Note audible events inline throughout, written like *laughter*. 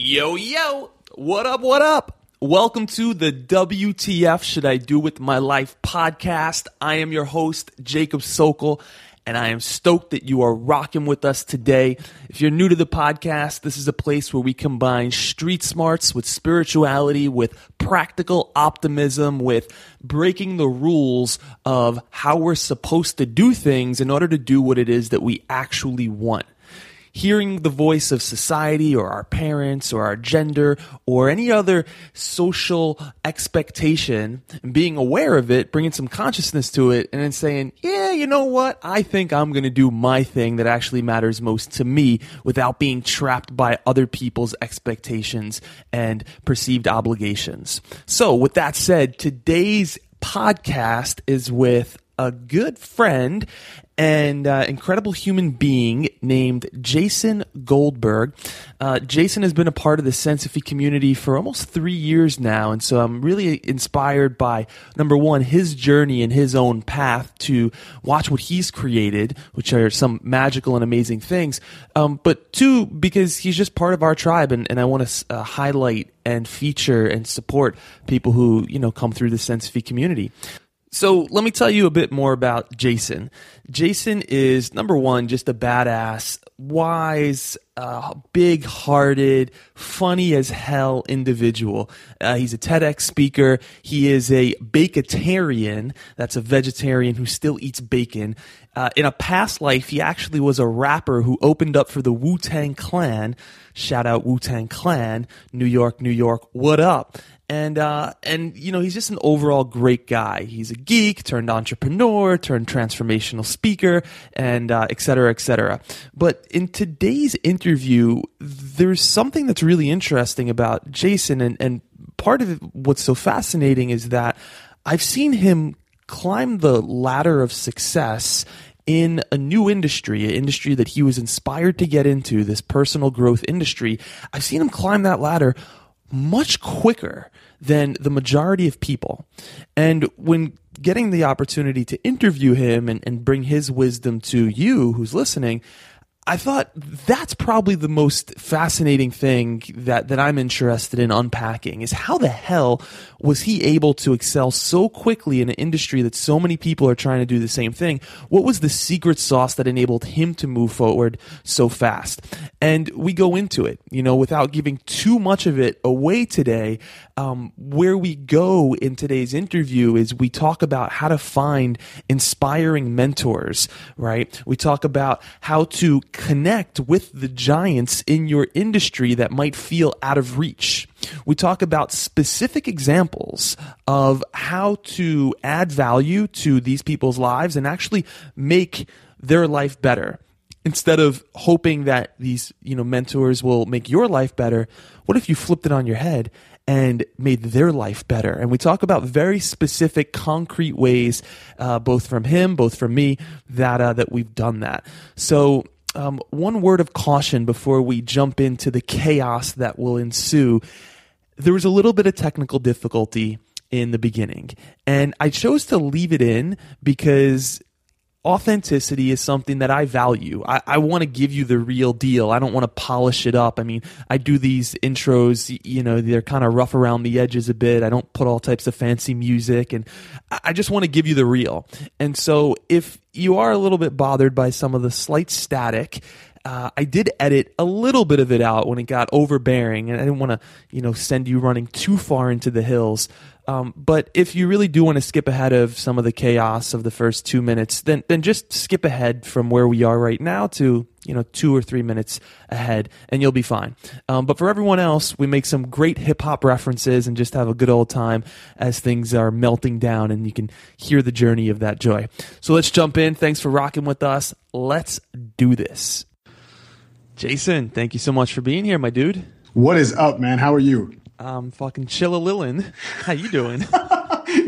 Yo, yo, what up, what up? Welcome to the WTF Should I Do With My Life podcast. I am your host, Jacob Sokol, and I am stoked that you are rocking with us today. If you're new to the podcast, this is a place where we combine street smarts with spirituality, with practical optimism, with breaking the rules of how we're supposed to do things in order to do what it is that we actually want hearing the voice of society or our parents or our gender or any other social expectation and being aware of it, bringing some consciousness to it, and then saying, yeah, you know what? I think I'm going to do my thing that actually matters most to me without being trapped by other people's expectations and perceived obligations. So, with that said, today's podcast is with a good friend and uh, incredible human being named Jason Goldberg. Uh, Jason has been a part of the Sensophy community for almost three years now, and so I'm really inspired by number one his journey and his own path to watch what he's created, which are some magical and amazing things. Um, but two, because he's just part of our tribe, and, and I want to uh, highlight and feature and support people who you know come through the Sensophy community. So let me tell you a bit more about Jason. Jason is number one, just a badass, wise, uh, big hearted, funny as hell individual. Uh, he's a TEDx speaker. He is a bacotarian. That's a vegetarian who still eats bacon. Uh, in a past life, he actually was a rapper who opened up for the Wu Tang Clan. Shout out Wu Tang Clan, New York, New York, what up? And uh, and you know he's just an overall great guy. He's a geek turned entrepreneur, turned transformational speaker, and uh, et cetera, et cetera. But in today's interview, there's something that's really interesting about Jason, and and part of what's so fascinating is that I've seen him climb the ladder of success in a new industry, an industry that he was inspired to get into, this personal growth industry. I've seen him climb that ladder much quicker than the majority of people. And when getting the opportunity to interview him and, and bring his wisdom to you who's listening, I thought that's probably the most fascinating thing that, that I'm interested in unpacking is how the hell was he able to excel so quickly in an industry that so many people are trying to do the same thing? What was the secret sauce that enabled him to move forward so fast? And we go into it, you know, without giving too much of it away today. Um, where we go in today's interview is we talk about how to find inspiring mentors, right? We talk about how to connect with the giants in your industry that might feel out of reach. We talk about specific examples of how to add value to these people's lives and actually make their life better. Instead of hoping that these, you know, mentors will make your life better, what if you flipped it on your head and made their life better. And we talk about very specific, concrete ways, uh, both from him, both from me, that uh, that we've done that. So um, one word of caution before we jump into the chaos that will ensue. There was a little bit of technical difficulty in the beginning, and I chose to leave it in because authenticity is something that I value. I, I want to give you the real deal. I don't want to polish it up. I mean, I do these intros, you know, they're kind of rough around the edges a bit. I don't put all types of fancy music and I just want to give you the real. And so if you are a little bit bothered by some of the slight static, uh, I did edit a little bit of it out when it got overbearing, and I didn't want to, you know, send you running too far into the hills. Um, but if you really do want to skip ahead of some of the chaos of the first two minutes, then then just skip ahead from where we are right now to you know two or three minutes ahead, and you'll be fine. Um, but for everyone else, we make some great hip hop references and just have a good old time as things are melting down, and you can hear the journey of that joy. So let's jump in. Thanks for rocking with us. Let's do this. Jason, thank you so much for being here, my dude. What is up, man? How are you? I'm fucking chilla lillin. *laughs* How you doing? *laughs*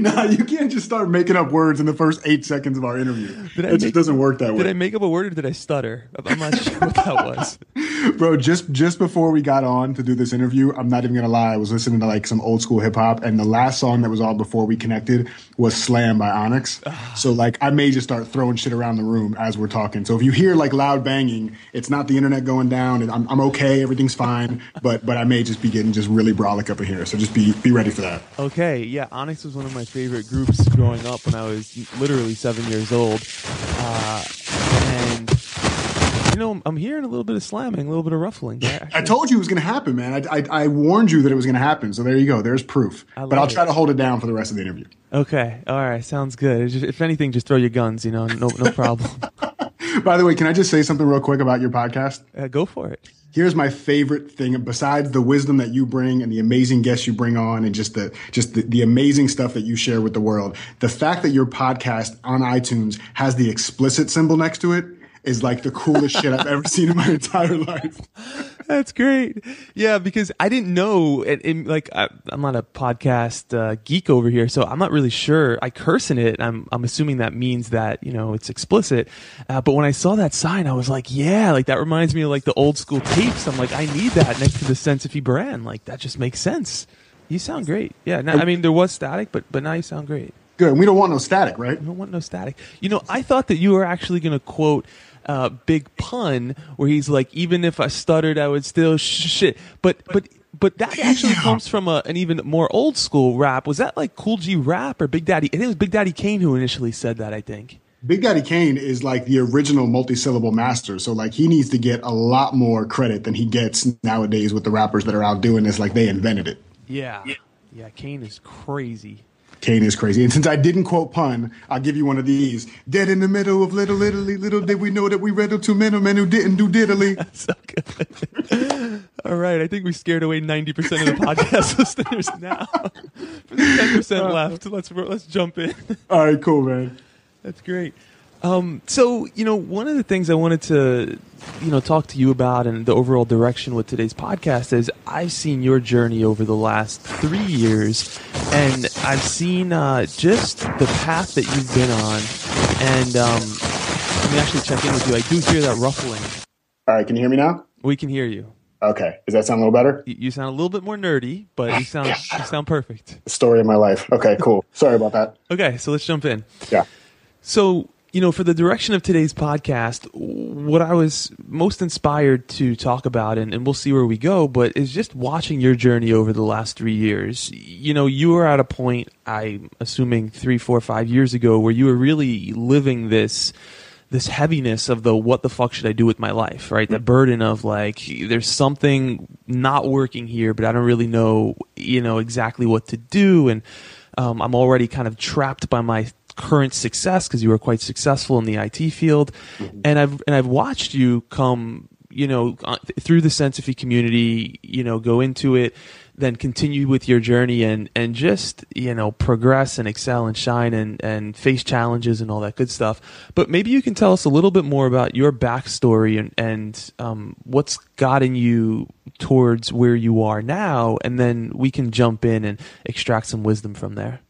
*laughs* nah, you can't just start making up words in the first eight seconds of our interview. Did it just doesn't work that way. Did I make up a word or did I stutter? I'm not *laughs* sure what that was. *laughs* Bro, just just before we got on to do this interview, I'm not even gonna lie. I was listening to like some old school hip hop, and the last song that was on before we connected was "Slam" by Onyx. Ah. so like, I may just start throwing shit around the room as we're talking. So if you hear like loud banging, it's not the internet going down. I'm, I'm okay, everything's fine. But but I may just be getting just really brolic up in here. So just be be ready for that. Okay, yeah, Onyx was one of my favorite groups growing up when I was literally seven years old, uh, you know, I'm hearing a little bit of slamming, a little bit of ruffling. Actually, I told you it was going to happen, man. I, I, I, warned you that it was going to happen. So there you go. There's proof. But I'll try to hold it down for the rest of the interview. Okay. All right. Sounds good. If anything, just throw your guns. You know, no no problem. *laughs* *laughs* By the way, can I just say something real quick about your podcast? Uh, go for it. Here's my favorite thing besides the wisdom that you bring and the amazing guests you bring on and just the just the, the amazing stuff that you share with the world. The fact that your podcast on iTunes has the explicit symbol next to it is like the coolest shit I've ever seen in my entire life. That's great. Yeah, because I didn't know, it, it, like I, am not a podcast uh, geek over here, so I'm not really sure. I curse in it. I'm I'm assuming that means that you know it's explicit. Uh, but when I saw that sign, I was like, yeah, like that reminds me of like the old school tapes. I'm like, I need that next to the Sensophy brand. Like that just makes sense. You sound great. Yeah, now, I mean there was static, but but now you sound great. Good. We don't want no static, right? We don't want no static. You know, I thought that you were actually going to quote uh, big pun where he's like, even if I stuttered, I would still sh- shit. But but but that actually comes from a, an even more old school rap. Was that like Kool G Rap or Big Daddy? I think it was Big Daddy Kane who initially said that. I think. Big Daddy Kane is like the original multi-syllable master. So like he needs to get a lot more credit than he gets nowadays with the rappers that are out doing this. Like they invented it. Yeah. Yeah. Yeah. Kane is crazy. Kane is crazy. And since I didn't quote pun, I'll give you one of these. Dead in the middle of Little Italy, little did we know that we read two men, men who didn't do diddly. *laughs* That's so good. All right, I think we scared away 90% of the podcast *laughs* listeners now. For the 10% uh, left, let's let's jump in. All right, cool, man. That's great. Um, so, you know, one of the things I wanted to, you know, talk to you about and the overall direction with today's podcast is I've seen your journey over the last three years, and I've seen uh, just the path that you've been on. And um, let me actually check in with you. I do hear that ruffling. All right, can you hear me now? We can hear you. Okay, does that sound a little better? You sound a little bit more nerdy, but you sound *laughs* you sound perfect. Story of my life. Okay, cool. Sorry about that. Okay, so let's jump in. Yeah. So you know, for the direction of today's podcast, what I was most inspired to talk about, and, and we'll see where we go, but is just watching your journey over the last three years. You know, you were at a point, I'm assuming three, four, five years ago, where you were really living this this heaviness of the what the fuck should I do with my life, right? The burden of like there's something not working here, but I don't really know, you know, exactly what to do and um, I'm already kind of trapped by my current success because you were quite successful in the IT field, mm-hmm. and I've and I've watched you come, you know, uh, through the Sensophy community, you know, go into it, then continue with your journey and and just you know progress and excel and shine and and face challenges and all that good stuff. But maybe you can tell us a little bit more about your backstory and and um, what's gotten you towards where you are now, and then we can jump in and extract some wisdom from there.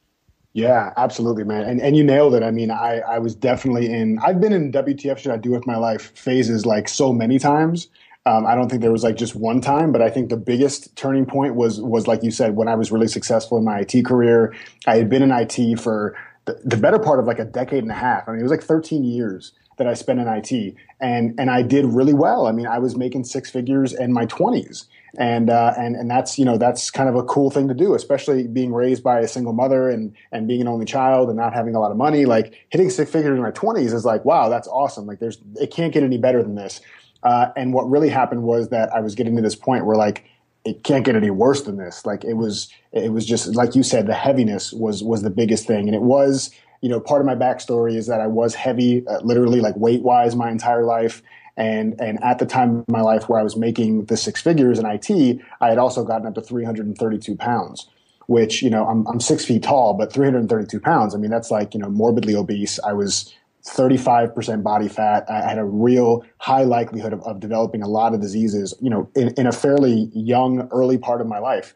Yeah, absolutely, man. And and you nailed it. I mean, I I was definitely in. I've been in WTF should I do with my life phases like so many times. Um, I don't think there was like just one time, but I think the biggest turning point was was like you said when I was really successful in my IT career. I had been in IT for the, the better part of like a decade and a half. I mean, it was like 13 years that I spent in IT, and and I did really well. I mean, I was making six figures in my 20s and uh, and and that's you know that's kind of a cool thing to do, especially being raised by a single mother and and being an only child and not having a lot of money. Like hitting six figures in my twenties is like wow, that's awesome. Like there's it can't get any better than this. Uh, and what really happened was that I was getting to this point where like it can't get any worse than this. Like it was it was just like you said, the heaviness was was the biggest thing, and it was you know part of my backstory is that I was heavy, uh, literally like weight wise, my entire life. And, and at the time in my life where I was making the six figures in IT, I had also gotten up to 332 pounds, which, you know, I'm, I'm six feet tall, but 332 pounds, I mean, that's like, you know, morbidly obese. I was 35% body fat. I had a real high likelihood of, of developing a lot of diseases, you know, in, in a fairly young, early part of my life.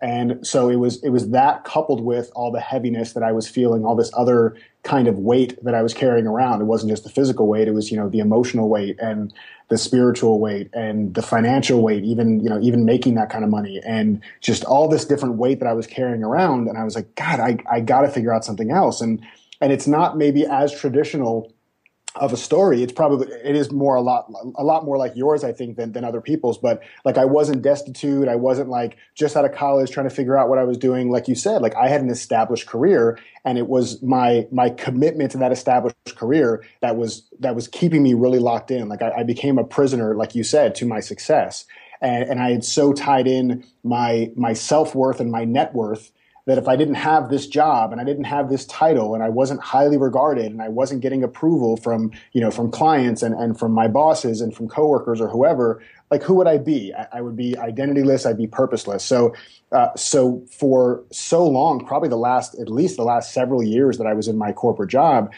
And so it was it was that coupled with all the heaviness that I was feeling, all this other kind of weight that I was carrying around. It wasn't just the physical weight; it was you know the emotional weight and the spiritual weight and the financial weight. Even you know even making that kind of money and just all this different weight that I was carrying around. And I was like, God, I I got to figure out something else. And and it's not maybe as traditional of a story it's probably it is more a lot a lot more like yours i think than, than other people's but like i wasn't destitute i wasn't like just out of college trying to figure out what i was doing. Like you said like i had an established career and it was my my commitment to that established career that was that was keeping me really locked in. Like i, I became a prisoner like you said to my success. And, and i had so tied in my my self-worth and my net worth that if I didn't have this job and I didn't have this title and I wasn't highly regarded and I wasn't getting approval from, you know, from clients and, and from my bosses and from coworkers or whoever, like who would I be? I, I would be identityless. I'd be purposeless. So, uh, so for so long, probably the last, at least the last several years that I was in my corporate job,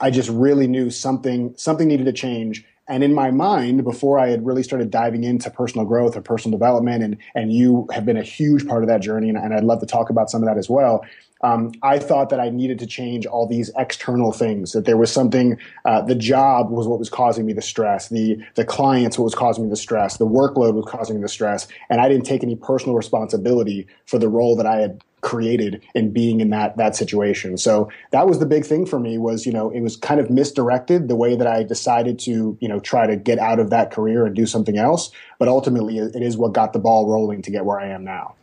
I just really knew something, something needed to change and in my mind, before I had really started diving into personal growth or personal development, and, and you have been a huge part of that journey, and, and I'd love to talk about some of that as well. Um, I thought that I needed to change all these external things. That there was something. Uh, the job was what was causing me the stress. The the clients what was causing me the stress. The workload was causing me the stress, and I didn't take any personal responsibility for the role that I had created in being in that that situation. So that was the big thing for me was, you know, it was kind of misdirected the way that I decided to, you know, try to get out of that career and do something else, but ultimately it is what got the ball rolling to get where I am now.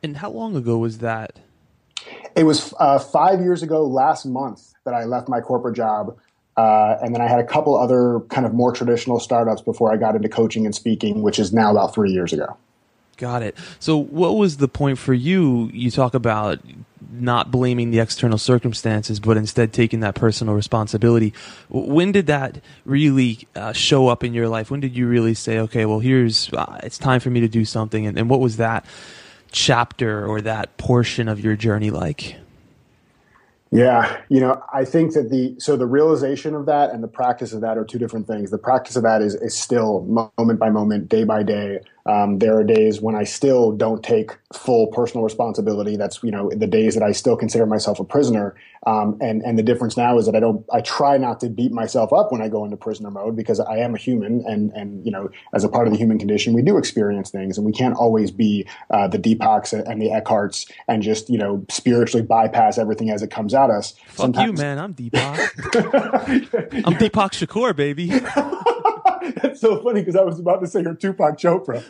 And how long ago was that? It was uh, 5 years ago last month that I left my corporate job. Uh, and then I had a couple other kind of more traditional startups before I got into coaching and speaking, which is now about three years ago. Got it. So, what was the point for you? You talk about not blaming the external circumstances, but instead taking that personal responsibility. When did that really uh, show up in your life? When did you really say, okay, well, here's, uh, it's time for me to do something? And, and what was that chapter or that portion of your journey like? Yeah, you know, I think that the so the realization of that and the practice of that are two different things. The practice of that is is still moment by moment, day by day. Um, there are days when I still don't take full personal responsibility. That's you know the days that I still consider myself a prisoner. Um, and and the difference now is that I don't. I try not to beat myself up when I go into prisoner mode because I am a human, and and you know as a part of the human condition, we do experience things, and we can't always be uh, the Deepaks and the Eckharts and just you know spiritually bypass everything as it comes at us. Fuck Sometimes- you, man. I'm Deepak. *laughs* I'm Deepak Shakur, baby. *laughs* *laughs* That's so funny because I was about to say you're Tupac Chopra.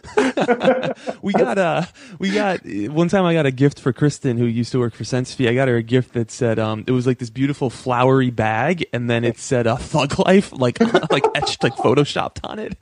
*laughs* we got a we got one time I got a gift for Kristen who used to work for Sensophy. I got her a gift that said um it was like this beautiful flowery bag and then it said a uh, Thug Life like *laughs* like etched like photoshopped on it.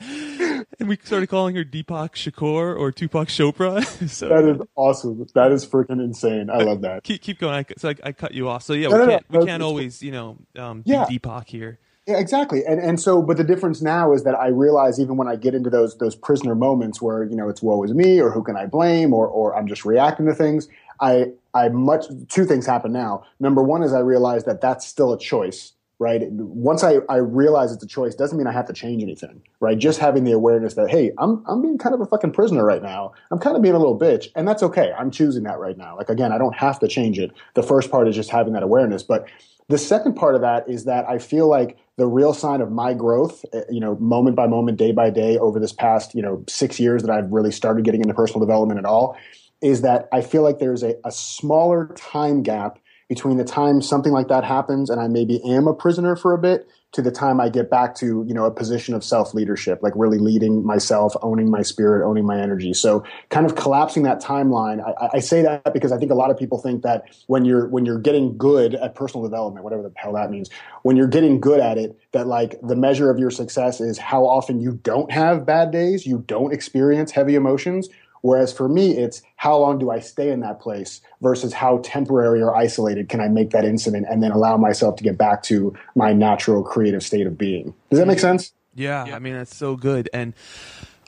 And we started calling her Deepak Shakur or Tupac Chopra. so, that is awesome. That is freaking insane. I love that. Keep keep going. I, so I, I cut you off. So yeah, no, we can't no, we can't always you know um, yeah. Deepak here. Yeah, exactly. And and so, but the difference now is that I realize even when I get into those those prisoner moments where you know it's woe is me or who can I blame or or I'm just reacting to things. I I much two things happen now. Number one is I realize that that's still a choice, right? Once I I realize it's a choice, doesn't mean I have to change anything, right? Just having the awareness that hey, I'm I'm being kind of a fucking prisoner right now. I'm kind of being a little bitch, and that's okay. I'm choosing that right now. Like again, I don't have to change it. The first part is just having that awareness, but the second part of that is that I feel like the real sign of my growth, eh, you know, moment by moment, day by day over this past, you know, six years that I've really started getting into personal development at all, is that I feel like there's a, a smaller time gap between the time something like that happens and I maybe am a prisoner for a bit to the time I get back to, you know, a position of self leadership, like really leading myself, owning my spirit, owning my energy. So kind of collapsing that timeline. I, I, say that because I think a lot of people think that when you're, when you're getting good at personal development, whatever the hell that means, when you're getting good at it, that like the measure of your success is how often you don't have bad days, you don't experience heavy emotions, Whereas for me, it's how long do I stay in that place versus how temporary or isolated can I make that incident and then allow myself to get back to my natural creative state of being. Does that make sense? Yeah, yeah. I mean, that's so good. And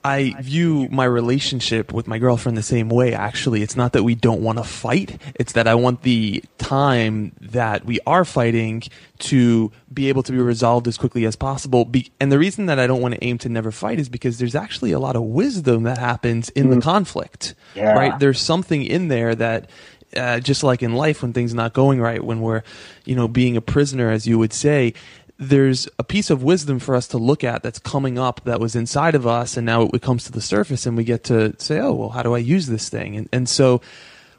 I view my relationship with my girlfriend the same way, actually. It's not that we don't want to fight, it's that I want the time that we are fighting to be able to be resolved as quickly as possible. Be- and the reason that I don't want to aim to never fight is because there's actually a lot of wisdom that happens in mm. the conflict, yeah. right? There's something in there that uh, just like in life when things not going right when we're you know being a prisoner as you would say there's a piece of wisdom for us to look at that's coming up that was inside of us and now it comes to the surface and we get to say oh well how do i use this thing? And, and so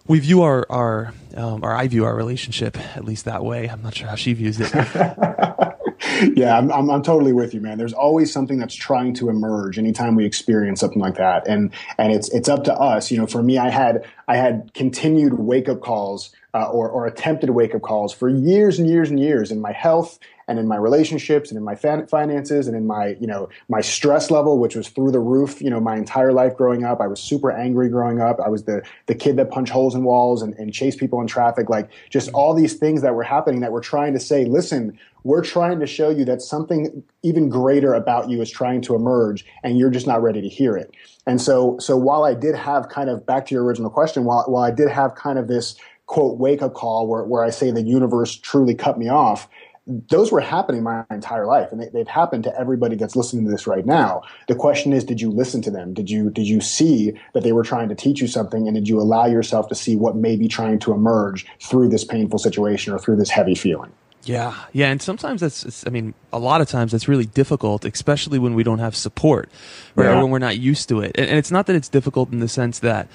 we view our our um, or i view our relationship at least that way. I'm not sure how she views it. *laughs* *laughs* Yeah I'm, I'm, I'm totally with you man. There's always something that's trying to emerge anytime we experience something like that. And and it's it's up to us. You know for me i had i had continued wake up calls uh, or, or attempted wake up calls for years and years and years. In my health and in my relationships and in my finances and in my you know my stress level which was through the roof you know my entire life growing up. I was super angry growing up. I was the the kid that punched holes in walls and, and chased people in traffic. Like just mm-hmm. all these things that were happening that were trying to say listen we're trying to show you that something even greater about you is trying to emerge and you're just not ready to hear it. And so so while i did have kind of back to your original question while, while i did have kind of this quote wake up call where, where i say the universe truly cut me off those were happening my entire life and they, have happened to everybody that's listening to this right now. The question is did you listen to them? Did you did you see that they were trying to teach you something and did you allow yourself to see what may be trying to emerge through this painful situation or through this heavy feeling? Yeah. Yeah and sometimes that's i mean a lot of times that's really difficult especially when we don't have support right yeah. or when we're not used to it. And, and it's not that it's difficult in the sense that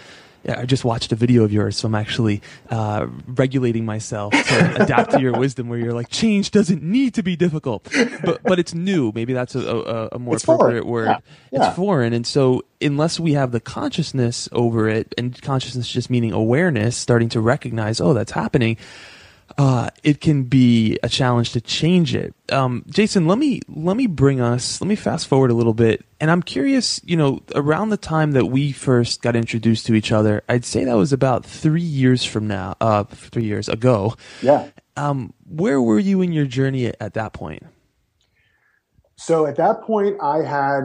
I just watched a video of yours, so I'm actually uh, regulating myself to *laughs* adapt to your wisdom. Where you're like, change doesn't need to be difficult, but but it's new. Maybe that's a, a, a more it's appropriate foreign. word. Yeah. Yeah. It's foreign, and so unless we have the consciousness over it, and consciousness just meaning awareness, starting to recognize, oh, that's happening uh, it can be a challenge to change it. Um, Jason, let me let me bring us let me fast forward a little bit, and I'm curious. You know, around the time that we first got introduced to each other, I'd say that was about three years from now, uh, three years ago. Yeah. Um, where were you in your journey at, at that point? So at that point, I had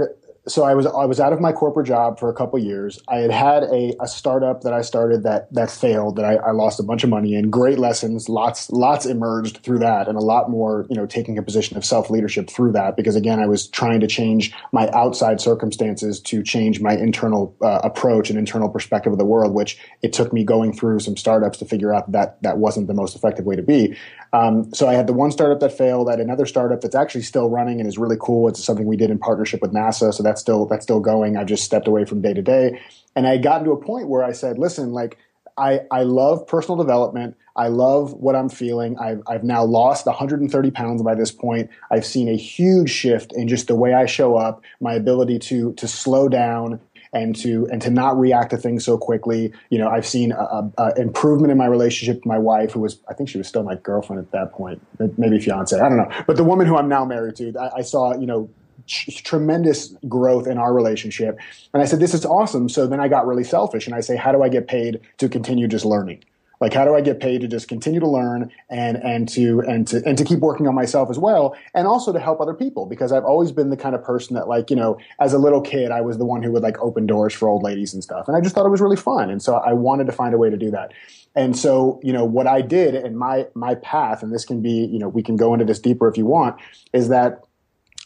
so I was I was out of my corporate job for a couple years. I had had a, a startup that I started that that failed that I, I, lost a bunch of money in. Great lessons, lots lots emerged through that, and a lot more you know taking a position of self leadership through that. Because again, I was trying to change my outside circumstances to change my internal uh, approach and internal perspective of the world, which it took me going through some startups to figure out that that wasn't the most effective way to be. Um, so I had the one startup that failed. I had another startup that's actually still running and is really cool. It's something we did in partnership with NASA, so that's still that's still going. I've just stepped away from day to day, and I had gotten to a point where I said, "Listen, like." I, I love personal development. I love what I'm feeling. I've, I've now lost 130 pounds by this point. I've seen a huge shift in just the way I show up, my ability to, to slow down, and to and to not react to things so quickly. You know, I've seen a, a improvement in my relationship with my wife, who was I think she was still my girlfriend at that point, maybe fiance. I don't know, but the woman who I'm now married to, I, I saw you know tremendous growth in our relationship. And I said, this is awesome. So then I got really selfish and I say, how do I get paid to continue just learning? Like, how do I get paid to just continue to learn and, and to, and to, and to keep working on myself as well. And also to help other people because I've always been the kind of person that like, you know, as a little kid, I was the one who would like open doors for old ladies and stuff. And I just thought it was really fun. And so I wanted to find a way to do that. And so, you know, what I did and my, my path, and this can be, you know, we can go into this deeper if you want, is that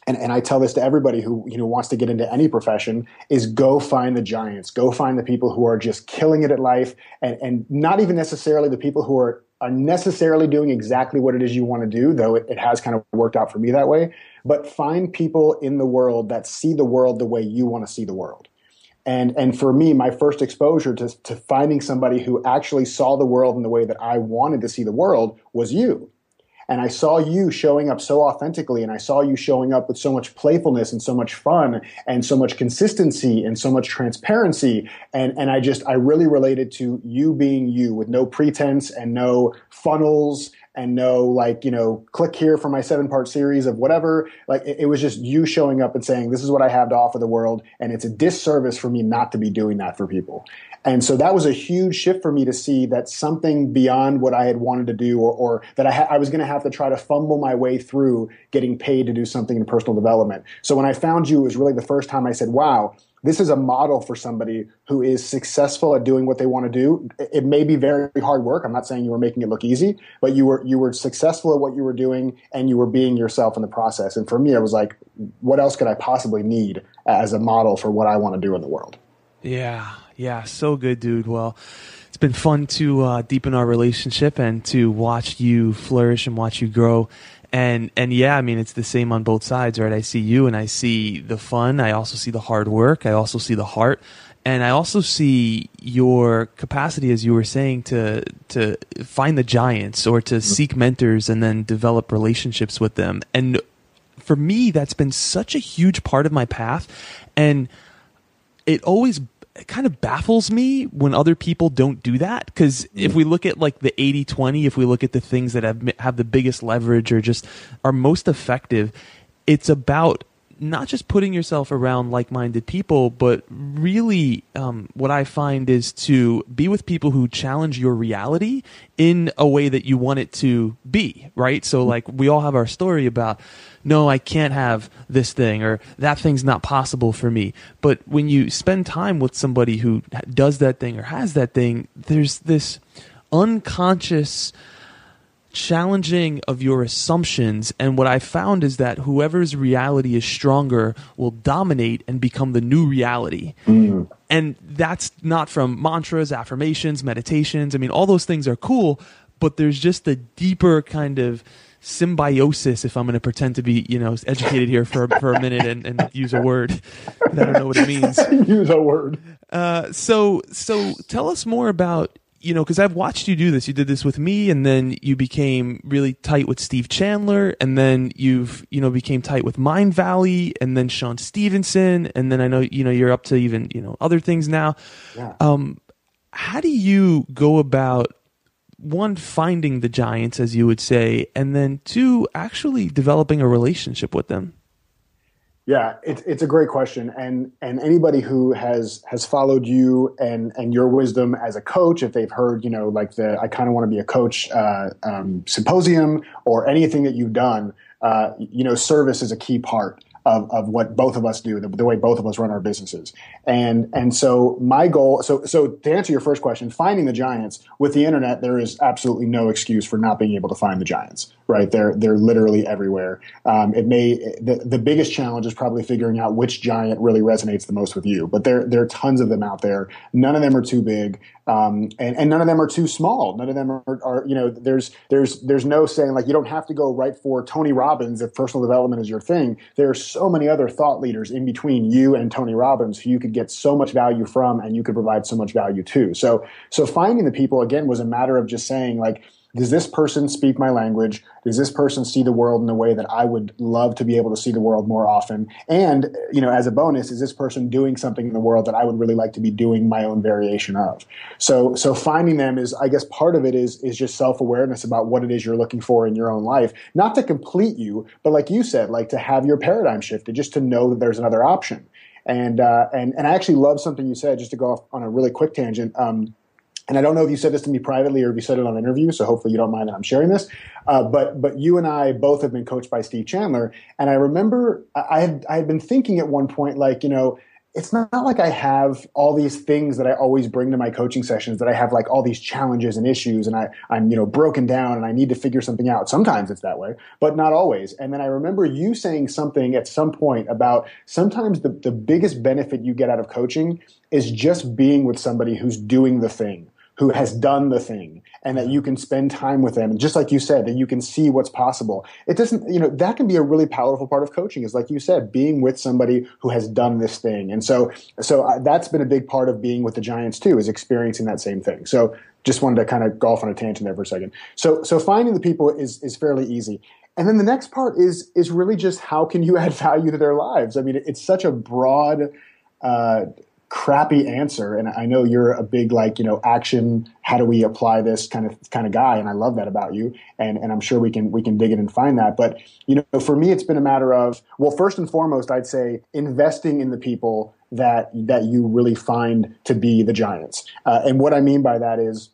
and, and I tell this to everybody who you know wants to get into any profession is go find the giants, go find the people who are just killing it at life, and and not even necessarily the people who are are necessarily doing exactly what it is you want to do, though it, it has kind of worked out for me that way. But find people in the world that see the world the way you want to see the world. And and for me, my first exposure to, to finding somebody who actually saw the world in the way that I wanted to see the world was you and I saw you showing up so authentically, and I saw you showing up with so much playfulness and so much fun and so much consistency and so much transparency. And, and I just, I really related to you being you with no pretense and no funnels and no like you know click here for my seven part series of whatever like it, it, was just you showing up and saying this is what i have to offer the world and it's a disservice for me not to be doing that for people and so that was a huge shift for me to see that something beyond what I had wanted to do, or, or that I, ha- I was going to have to try to fumble my way through getting paid to do something in personal development. So when I found you, it was really the first time I said, wow, this is a model for somebody who is successful at doing what they want to do. It may be very hard work. I'm not saying you were making it look easy, but you were you were successful at what you were doing and you were being yourself in the process. And for me, I was like, what else could I possibly need as a model for what I want to do in the world? Yeah, yeah, so good, dude. Well, it's been fun to uh, deepen our relationship and to watch you flourish and watch you grow and and yeah, I mean it's the same on both sides, right? I see you and I see the fun. I also see the hard work. I also see the heart, and I also see your capacity, as you were saying, to to find the giants or to mm-hmm. seek mentors and then develop relationships with them. And for me, that's been such a huge part of my path, and it always it kind of baffles me when other people don't do that because if mm. we look at like the 80-20 if we look at the things that have have the biggest leverage or just are most effective it's about not just putting yourself around like-minded people but really um, what i find is to be with people who challenge your reality in a way that you want it to be right so like we all have our story about no, I can't have this thing or that thing's not possible for me. But when you spend time with somebody who does that thing or has that thing, there's this unconscious challenging of your assumptions and what i found is that whoever's reality is stronger will dominate and become the new reality mm. and that's not from mantras affirmations meditations i mean all those things are cool but there's just a deeper kind of symbiosis if I'm going to pretend to be, you know, educated here for, for a minute and, and use a word. I don't know what it means. *laughs* use a word. Uh, so, so tell us more about, you know, because I've watched you do this. You did this with me, and then you became really tight with Steve Chandler, and then you've, you know, became tight with Mindvalley, and then Shawn Stevenson, and then I know, you know, you're up to even, you know, other things now. Yeah. Um, how do you go about one finding the giants as you would say and then two actually developing a relationship with them yeah it's, it's a great question. And and anybody who has has followed you and and your wisdom as a coach if they've heard you know like the i kind of want to be a coach uh, um, symposium or anything that you've done uh, you know service is a key part of, of what both of us do, the, the, way both of us run our businesses. And and so my goal, so so to answer your first question, finding the giants with the internet, there is absolutely no excuse for not being able to find the giants. Right? They're they're literally everywhere. Um, it may the, the biggest challenge is probably figuring out which giant really resonates the most with you. But there there are tons of them out there. None of them are too big. Um, and, and none of them are too small. None of them are, are, you know, there's, there's, there's no saying like you don't have to go right for Tony Robbins if personal development is your thing. There are so many other thought leaders in between you and Tony Robbins who you could get so much value from and you could provide so much value to. So, so finding the people again was a matter of just saying like, does this person speak my language? Does this person see the world in a way that I would love to be able to see the world more often? And, you know, as a bonus, is this person doing something in the world that I would really like to be doing my own variation of? So, so finding them is, I guess part of it is, is just self-awareness about what it is you're looking for in your own life. Not to complete you, but like you said, like to have your paradigm shifted, just to know that there's another option. And, uh, and, and I actually love something you said, just to go off on a really quick tangent. Um, and I don't know if you said this to me privately or if you said it on an interview, so hopefully you don't mind that I'm sharing this. Uh, but but you and I both have been coached by Steve Chandler, and I remember I had I had been thinking at one point like you know it's not, not like I have all these things that I always bring to my coaching sessions that I have like all these challenges and issues and I, I'm, you know, broken down and I need to figure something out. Sometimes it's that way, but not always. And then I remember you saying something at some point about sometimes the, the biggest benefit you get out of coaching is just being with somebody who's doing the thing who has done the thing and that you can spend time with them. And just like you said, that you can see what's possible. It doesn't, you know, that can be a really powerful part of coaching is like you said, being with somebody who has done this thing. And so, so uh, that's been a big part of being with the Giants too, is experiencing that same thing. So just wanted to kind of golf on a tangent there for a second. So, so finding the people is, is fairly easy. And then the next part is, is really just how can you *laughs* add value to their lives? I mean, it's such a broad, uh, crappy answer and i know you're a big like you know action how do we apply this kind of kind of guy and i love that about you and and i'm sure we can we can dig in and find that but you know for me it's been a matter of well first and foremost i'd say investing in the people that that you really find to be the giants. Uh, and what i mean by that is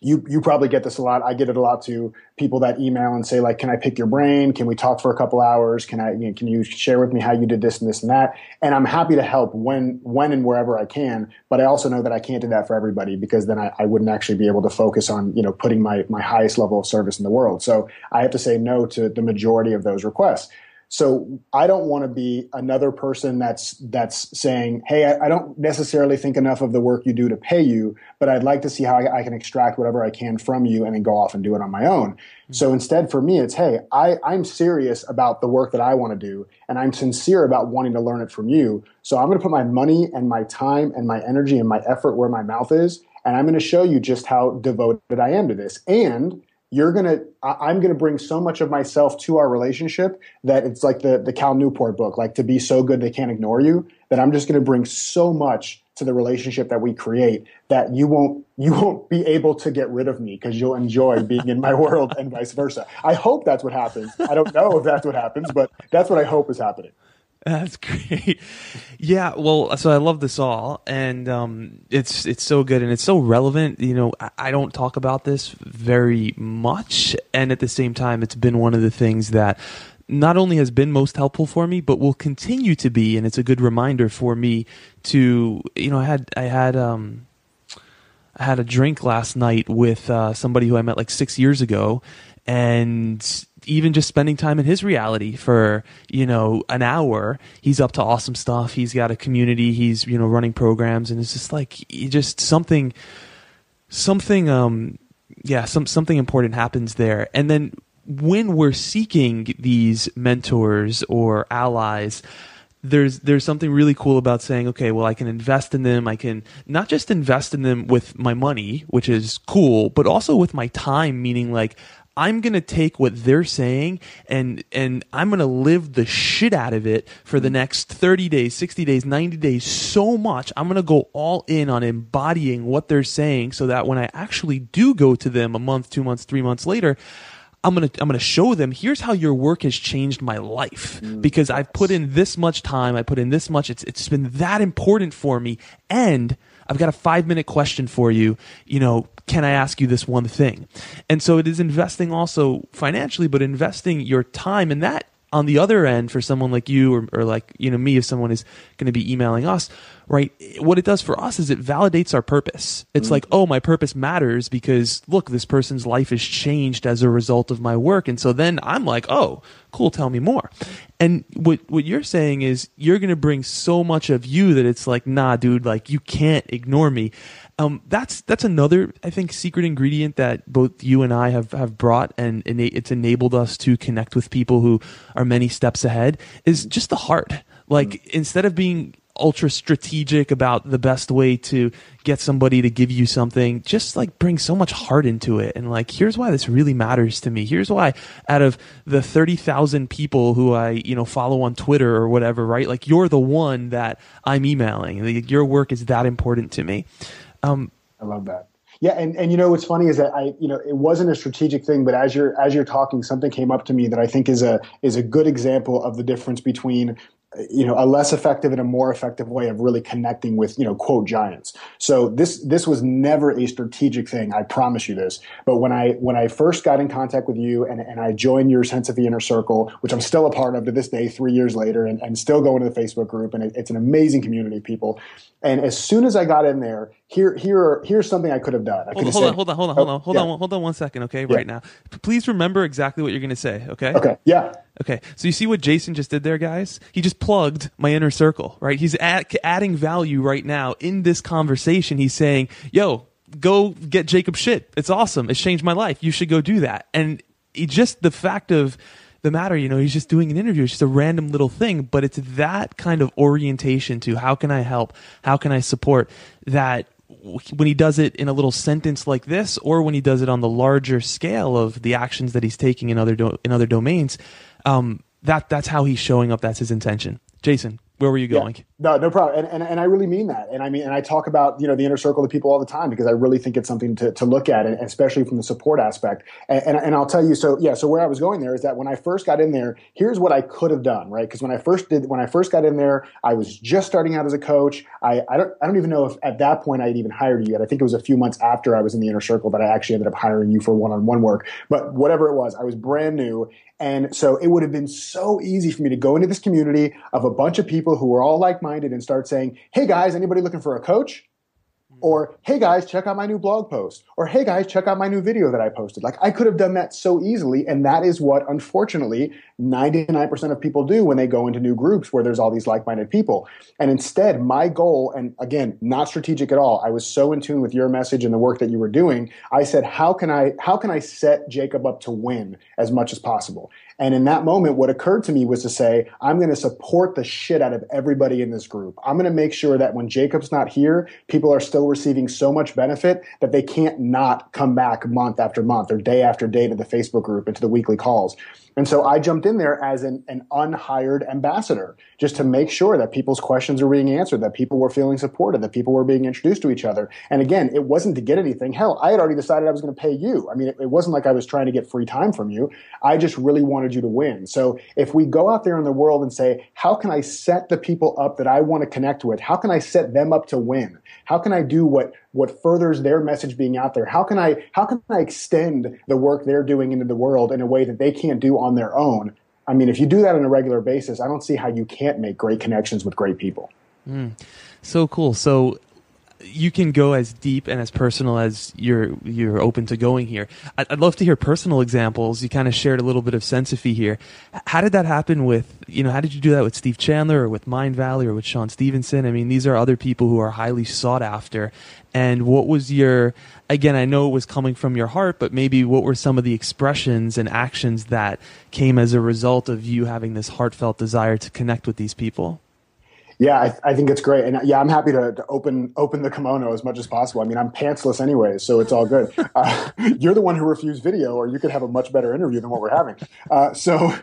you you probably get this a lot. I get it a lot too. People that email and say like, "Can I pick your brain? Can we talk for a couple hours? Can I? You know, can you share with me how you did this and this and that?" And I'm happy to help when when and wherever I can. But I also know that I can't do that for everybody because then I, I wouldn't actually be able to focus on you know putting my my highest level of service in the world. So I have to say no to the majority of those requests. So I don't want to be another person that's that's saying, "Hey, I, I, don't necessarily think enough of the work you do to pay you, but I'd like to see how I, I can extract whatever I can from you and then go off and do it on my own." Mm-hmm. So instead, for me, it's, "Hey, I, I'm serious about the work that I want to do, and I'm sincere about wanting to learn it from you. So I'm going to put my money and my time and my energy and my effort where my mouth is, and I'm going to show you just how devoted I am to this." And you're gonna i'm gonna bring so much of myself to our relationship that it's like the the cal newport book like to be so good they can't ignore you that i'm just gonna bring so much to the relationship that we create that you won't you won't be able to get rid of me because you'll enjoy being in my *laughs* world and vice versa. I hope that's what happens. I don't know if that's what happens but that's what i hope is happening *laughs* That's great. Yeah, well, so I love this all, and um, it's it's so good and it's so relevant. You know, I, I, don't talk about this very much, and at the same time, it's been one of the things that not only has been most helpful for me, but will continue to be, and it's a good reminder for me to, you know, I had I had um, I had a drink last night with uh, somebody who I met like six years ago, and even just spending time in his reality for you know an hour he's up to awesome stuff. He's got a community. He's you know running programs. And it's just like just something something um yeah some something important happens there. And then when we're seeking these mentors or allies there's there's something really cool about saying okay well I can invest in them. I can not just invest in them with my money which is cool but also with my time meaning like I'm going to take what they're saying and and I'm going to live the shit out of it for the next 30 days, 60 days, 90 days so much. I'm going to go all in on embodying what they're saying so that when I actually do go to them a month, 2 months, 3 months later, I'm gonna I'm gonna show them here's how your work has changed my life mm. because I've put in this much time I put in this much it's it's been that important for me and I've got a five minute question for you. You know, can I ask you this one thing? And so it is investing also financially, but investing your time and that on the other end for someone like you or, or like you know me if someone is going to be emailing us right what it does for us is it validates our purpose it's mm-hmm. like oh my purpose matters because look this person's life has changed as a result of my work and so then i'm like oh cool tell me more and what what you're saying is you're going to bring so much of you that it's like nah dude like you can't ignore me um, that's that's another I think secret ingredient that both you and I have have brought and it's enabled us to connect with people who are many steps ahead is just the heart. Like mm. instead of being ultra strategic about the best way to get somebody to give you something just like bring so much heart into it. And like here's why this really matters to me. Here's why out of the 30,000 people who I you know follow on Twitter or whatever right? Like you're the one that I'm emailing. Your work is that important to me. Um, I love that. Yeah, and, and you know what's funny is that I you know it wasn't a strategic thing, but as you're as you're talking, something came up to me that I think is a is a good example of the difference between you know a less effective and a more effective way of really connecting with you know quote giants. So this this was never a strategic thing i promise you this. But when i when i first got in contact with you and, and i joined your sense of the inner circle which i'm still a part of to this day three years later and, and still going to the facebook group and it, it's an amazing community of people. And as soon as i got in there here here here's something i could have done. Hold, hold, said, on, hold on hold on hold on oh, hold yeah. on hold on one second okay yeah. right now. Please remember exactly what you're going to say okay? Okay yeah. Okay, so you see what Jason just did there, guys? He just plugged my inner circle, right? He's adding value right now in this conversation. He's saying, "Yo, go get Jacob shit. It's awesome. It's changed my life. You should go do that." And he just the fact of the matter, you know, he's just doing an interview. It's just a random little thing, but it's that kind of orientation to how can I help? How can I support that when he does it in a little sentence like this, or when he does it on the larger scale of the actions that he's taking in other do- in other domains, um, that that's how he's showing up. That's his intention. Jason, Where were you going? Yeah. No, no problem. And, and, and I really mean that. And I mean, and I talk about, you know, the inner circle of people all the time because I really think it's something to, to look at, and especially from the support aspect. And, and, and, I'll tell you, so yeah, so where I was going there is that when I first got in there, here's what I could have done, right? Because when I first did, when I first got in there, I was just starting out as a coach. I, I don't, I don't even know if at that point I had even hired you yet. I think it was a few months after I was in the inner circle that I actually ended up hiring you for one-on-one work. But whatever it was, I was brand new. And so it would have been so easy for me to go into this community of a bunch of people who were all like minded and start saying, Hey guys, anybody looking for a coach? Hmm. Or, hey guys, check out my new blog post. Or, hey guys, check out my new video that I posted. Like, I could have done that so easily. And that is what, unfortunately, 99% of people do when they go into new groups where there's all these like minded people. And instead, my goal, and again, not strategic at all, I was so in tune with your message and the work that you were doing. I said, how can I, how can I set Jacob up to win as much as possible? And in that moment, what occurred to me was to say, I'm going to support the shit out of everybody in this group. I'm going to make sure that when Jacob's not here, people are still receiving so much benefit that they can't not come back month after month or day after day to the Facebook group and to the weekly calls. And so I jumped in there as an, an unhired ambassador just to make sure that people's questions were being answered, that people were feeling supported, that people were being introduced to each other. And again, it wasn't to get anything. Hell, I had already decided I was going to pay you. I mean, it, it wasn't like I was trying to get free time from you. I just really wanted you to win. So if we go out there in the world and say, how can I set the people up that I want to connect with? How can I set them up to win? How can I do what what furthers their message being out there? How can I how can I extend the work they're doing into the world in a way that they can't do on their own? I mean, if you do that on a regular basis, I don't see how you can't make great connections with great people. Mm, so cool. So you can go as deep and as personal as you're you're open to going here. I'd, I'd love to hear personal examples. You kind of shared a little bit of Sensophy here. How did that happen with you know? How did you do that with Steve Chandler or with Mindvalley or with Shawn Stevenson? I mean, these are other people who are highly sought after. And what was your again? I know it was coming from your heart, but maybe what were some of the expressions and actions that came as a result of you having this heartfelt desire to connect with these people? Yeah, I, I, think it's great, and yeah, I'm happy to, to, open open the kimono as much as possible. I mean, I'm pantsless anyways, so it's all good. *laughs* Uh, *laughs* you're the one who refused video, or you could have a much better interview than what we're having. Uh, so,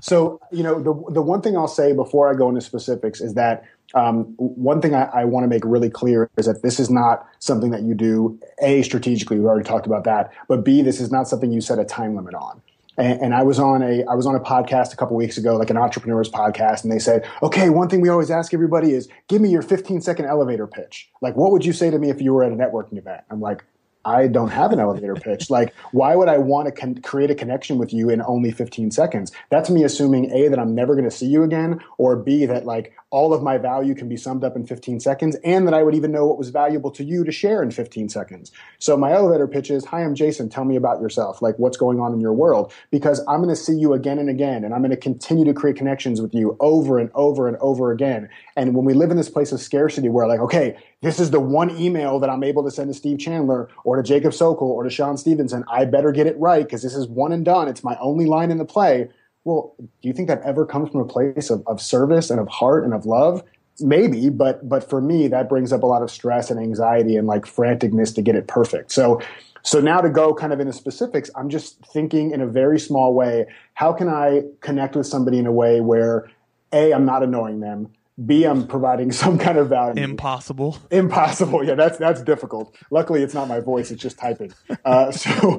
so you know, the the one thing I'll say before I go into specifics is that um, one thing I, I want to make really clear is that this is not something that you do a strategically. We already talked about that, but b this is not something you set a time limit on. And, and, I was on a I was on a podcast a couple weeks ago, like an entrepreneurs podcast, and they said, "Okay, one thing we always ask everybody is, give me your 15 second elevator pitch. Like, what would you say to me if you were at a networking event?" I'm like, I don't have an elevator pitch. Like, why would I want to con- create a connection with you in only 15 seconds? That's me assuming A, that I'm never going to see you again, or B, that like all of my value can be summed up in 15 seconds, and that I would even know what was valuable to you to share in 15 seconds. So my elevator pitch is, Hi, I'm Jason. Tell me about yourself. Like, what's going on in your world? Because I'm going to see you again and again, and I'm going to continue to create connections with you over and over and over again. And when we live in this place of scarcity where, like, okay, this is the one email that I'm able to send to Steve Chandler or to Jacob Sokol or to Shawn Stevenson, I better get it right because this is one and done. It's my only line in the play well, do you think that ever comes from a place of, of service and of heart and of love? Maybe, but but for me, that brings up a lot of stress and anxiety and like franticness to get it perfect. So so now to go kind of into specifics, I'm just thinking in a very small way, how can I connect with somebody in a way where A, I'm not annoying them, B, I'm providing *laughs* some kind of value. Impossible. Impossible. Yeah, that's that's difficult. Luckily, it's not my voice; it's just typing. Uh, *laughs* so,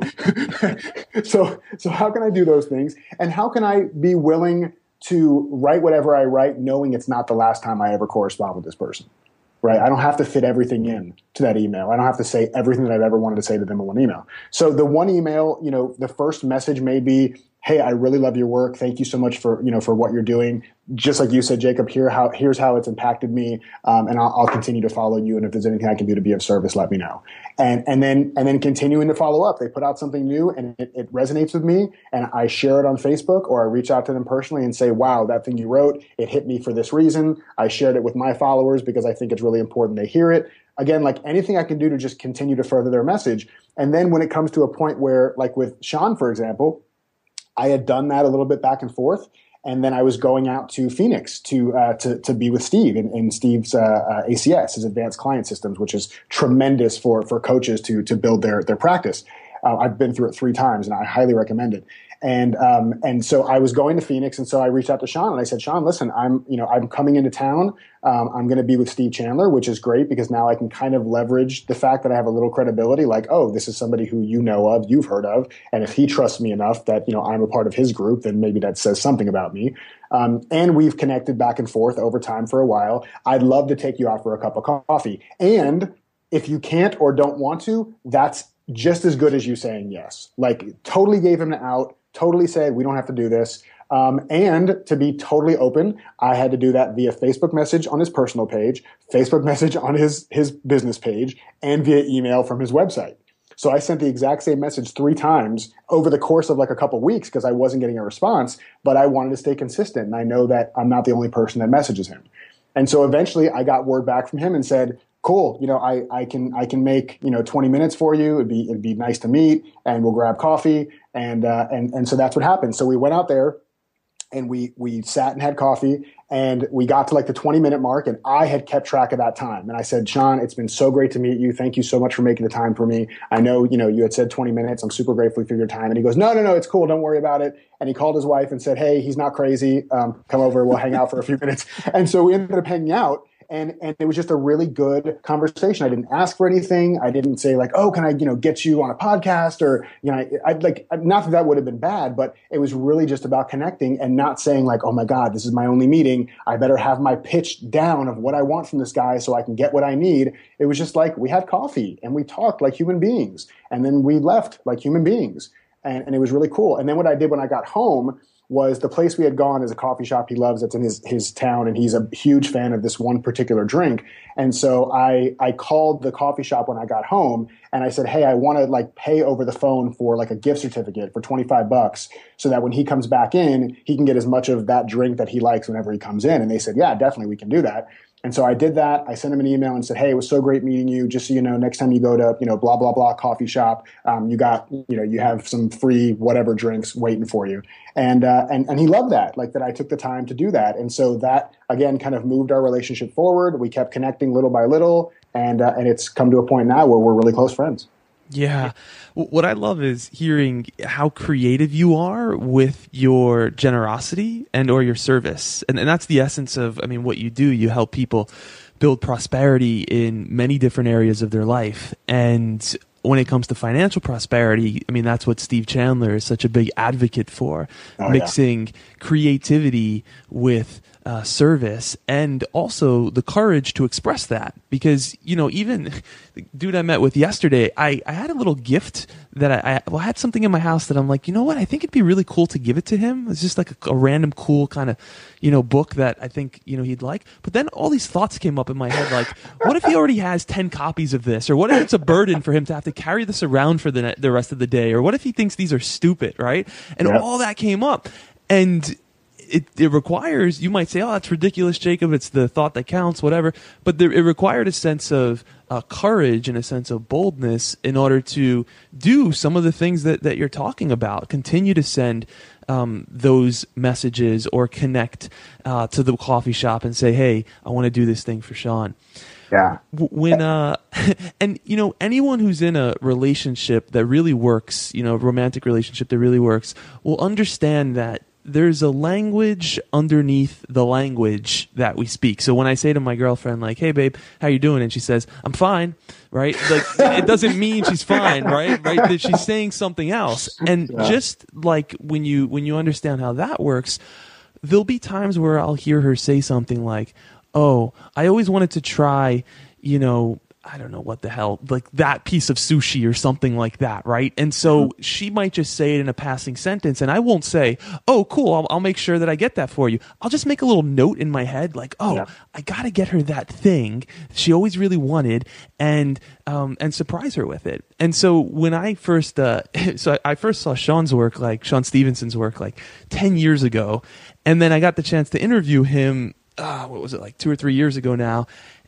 *laughs* so, so, how can I do those things? And how can I be willing to write whatever I write, knowing it's not the last time I ever correspond with this person? Right? I don't have to fit everything in to that email. I don't have to say everything that I've ever wanted to say to them in one email. So the one email, you know, the first message may be, hey, I really love your work. Thank you so much for you know for what you're doing. Just like you said, Jacob, here how here's how it's impacted me, um, and I'll, I'll, continue to follow you. And if there's anything I can do to be of service, let me know. And and then and then continuing to follow up. They put out something new and it, it resonates with me, and I share it on Facebook or I reach out to them personally and say, wow, that thing you wrote, it hit me for this reason. I shared it with my followers because I think it's really important they hear it again, like anything I can do to just continue to further their message. And then when it comes to a point where, like with shawn for example, I had done that a little bit back and forth. And then I was going out to Phoenix to uh, to, to be with Steve in, in Steve's uh, uh, ACS, his Advanced Client Systems, which is tremendous for for coaches to to build their their practice. Uh, I've been through it three times, and I highly recommend it. And um, and so I was going to Phoenix, and so I reached out to Shawn and I said, Shawn, listen, I'm you know I'm coming into town. Um, I'm going to be with Steve Chandler, which is great because now I can kind of leverage the fact that I have a little credibility. Like, oh, this is somebody who you know of, you've heard of, and if he trusts me enough that you know I'm a part of his group, then maybe that says something about me. Um, and we've connected back and forth over time for a while. I'd love to take you out for a cup of coffee. And if you can't or don't want to, that's just as good as you saying yes. Like, totally gave him an out totally said, we don't have to do this. Um, and to be totally open, I had to do that via Facebook message on his personal page, Facebook *laughs* message on his, his business page, and via email from his website. So I sent the exact same message three times over the course of like a couple weeks because I wasn't getting a response, but I wanted to stay consistent. And I know that I'm not the only person that messages him. And so eventually I got word back from him and said, cool, you know, I, I can, I can make, you know, 20 minutes for you. It'd be, it'd be nice to meet and we'll grab coffee. And, uh, and, and so that's what happened. So we went out there and we, we sat and had coffee and we got to like the 20 minute mark and I had kept track of that time. And I said, Shawn, it's been so great to meet you. Thank you so much for making the time for me. I know, you know, you had said 20 minutes. I'm super grateful for your time. And he goes, no, no, no, it's cool. Don't worry about it. And he called his wife and said, Hey, he's not crazy. Um, come over. We'll hang out for a few *laughs* minutes. And so we ended up hanging out and and it was just a really good conversation. I didn't ask for anything. I didn't say like, "Oh, can I, you know, get you on a podcast?" Or you know, I, would like not that that would have been bad, but it was really just about connecting and not saying like, "Oh my God, this is my only meeting. I better have my pitch down of what I want from this guy so I can get what I need." It was just like we had coffee and we talked like human beings, and then we left like human beings, and and it was really cool. And then what I did when I got home was the place we had gone is a coffee shop he loves. That's in his, his town and he's a huge fan of this one particular drink. And so i i called the coffee shop when i got home and i said hey i want to like pay over the phone for like a gift certificate for 25 bucks so that when he comes back in he can get as much of that drink that he likes whenever he comes in. And they said yeah definitely we can do that and so I did that. I sent him an email and said, "Hey, it was so great meeting you. Just so you know, next time you go to you know blah blah blah coffee shop, um, you got you know you have some free whatever drinks waiting for you." And uh, and and he loved that, like that I took the time to do that. And so that again kind of moved our relationship forward. We kept connecting little by little, and uh, and it's come to a point now where we're really close friends. Yeah. What I love is hearing how creative you are with your generosity and or your service. And, and that's the essence of, I mean, what you do. You help people build prosperity in many different areas of their life. And when it comes to financial prosperity, I mean, that's what Steve Chandler is such a big advocate for, oh, mixing yeah. creativity with uh, service and also the courage to express that. Because you know even the *laughs* dude I met with yesterday I, I had a little gift that I, I, well I had something in my house that I'm like you know what? I think it'd be really cool to give it to him. It's just like a, a random cool kind of you know book that I think you know he'd like. But then all these thoughts came up in my head like what if he already has 10 copies of this? Or what if it's a burden for him to have to carry this around for the the rest of the day? Or what if he thinks these are stupid right? And yep. all that came up. And it, it requires you might say oh that's ridiculous jacob. It's the thought that counts whatever. But there, it required a sense of uh, courage and a sense of boldness in order to do some of the things that, that you're talking about. Continue to send um, those messages or connect uh, to the coffee shop and say hey i want to do this thing for shawn. Yeah. When uh *laughs* and you know anyone who's in a relationship that really works you know romantic relationship that really works will understand that there's a language underneath the language that we speak. So when I say to my girlfriend, like, "Hey, babe, how you doing?" and she says, "I'm fine," right? Like it doesn't mean she's fine, right? Right? That she's saying something else. And yeah. just like when you when you understand how that works, there'll be times where I'll hear her say something like, "Oh, I always wanted to try." You know, I don't know what the hell, like that piece of sushi or something like that, right? And so mm-hmm. she might just say it in a passing sentence, and I won't say, "Oh, cool, I'll, I'll, make sure that I get that for you." I'll just make a little note in my head, like, "Oh, yeah. I gotta get her that thing she always really wanted," and um, and surprise her with it. And so when I first, uh, *laughs* so I, I first saw Shawn's work, like Shawn Stevenson's work, like ten years ago, and then I got the chance to interview him. Uh, what was it like two or three years ago now?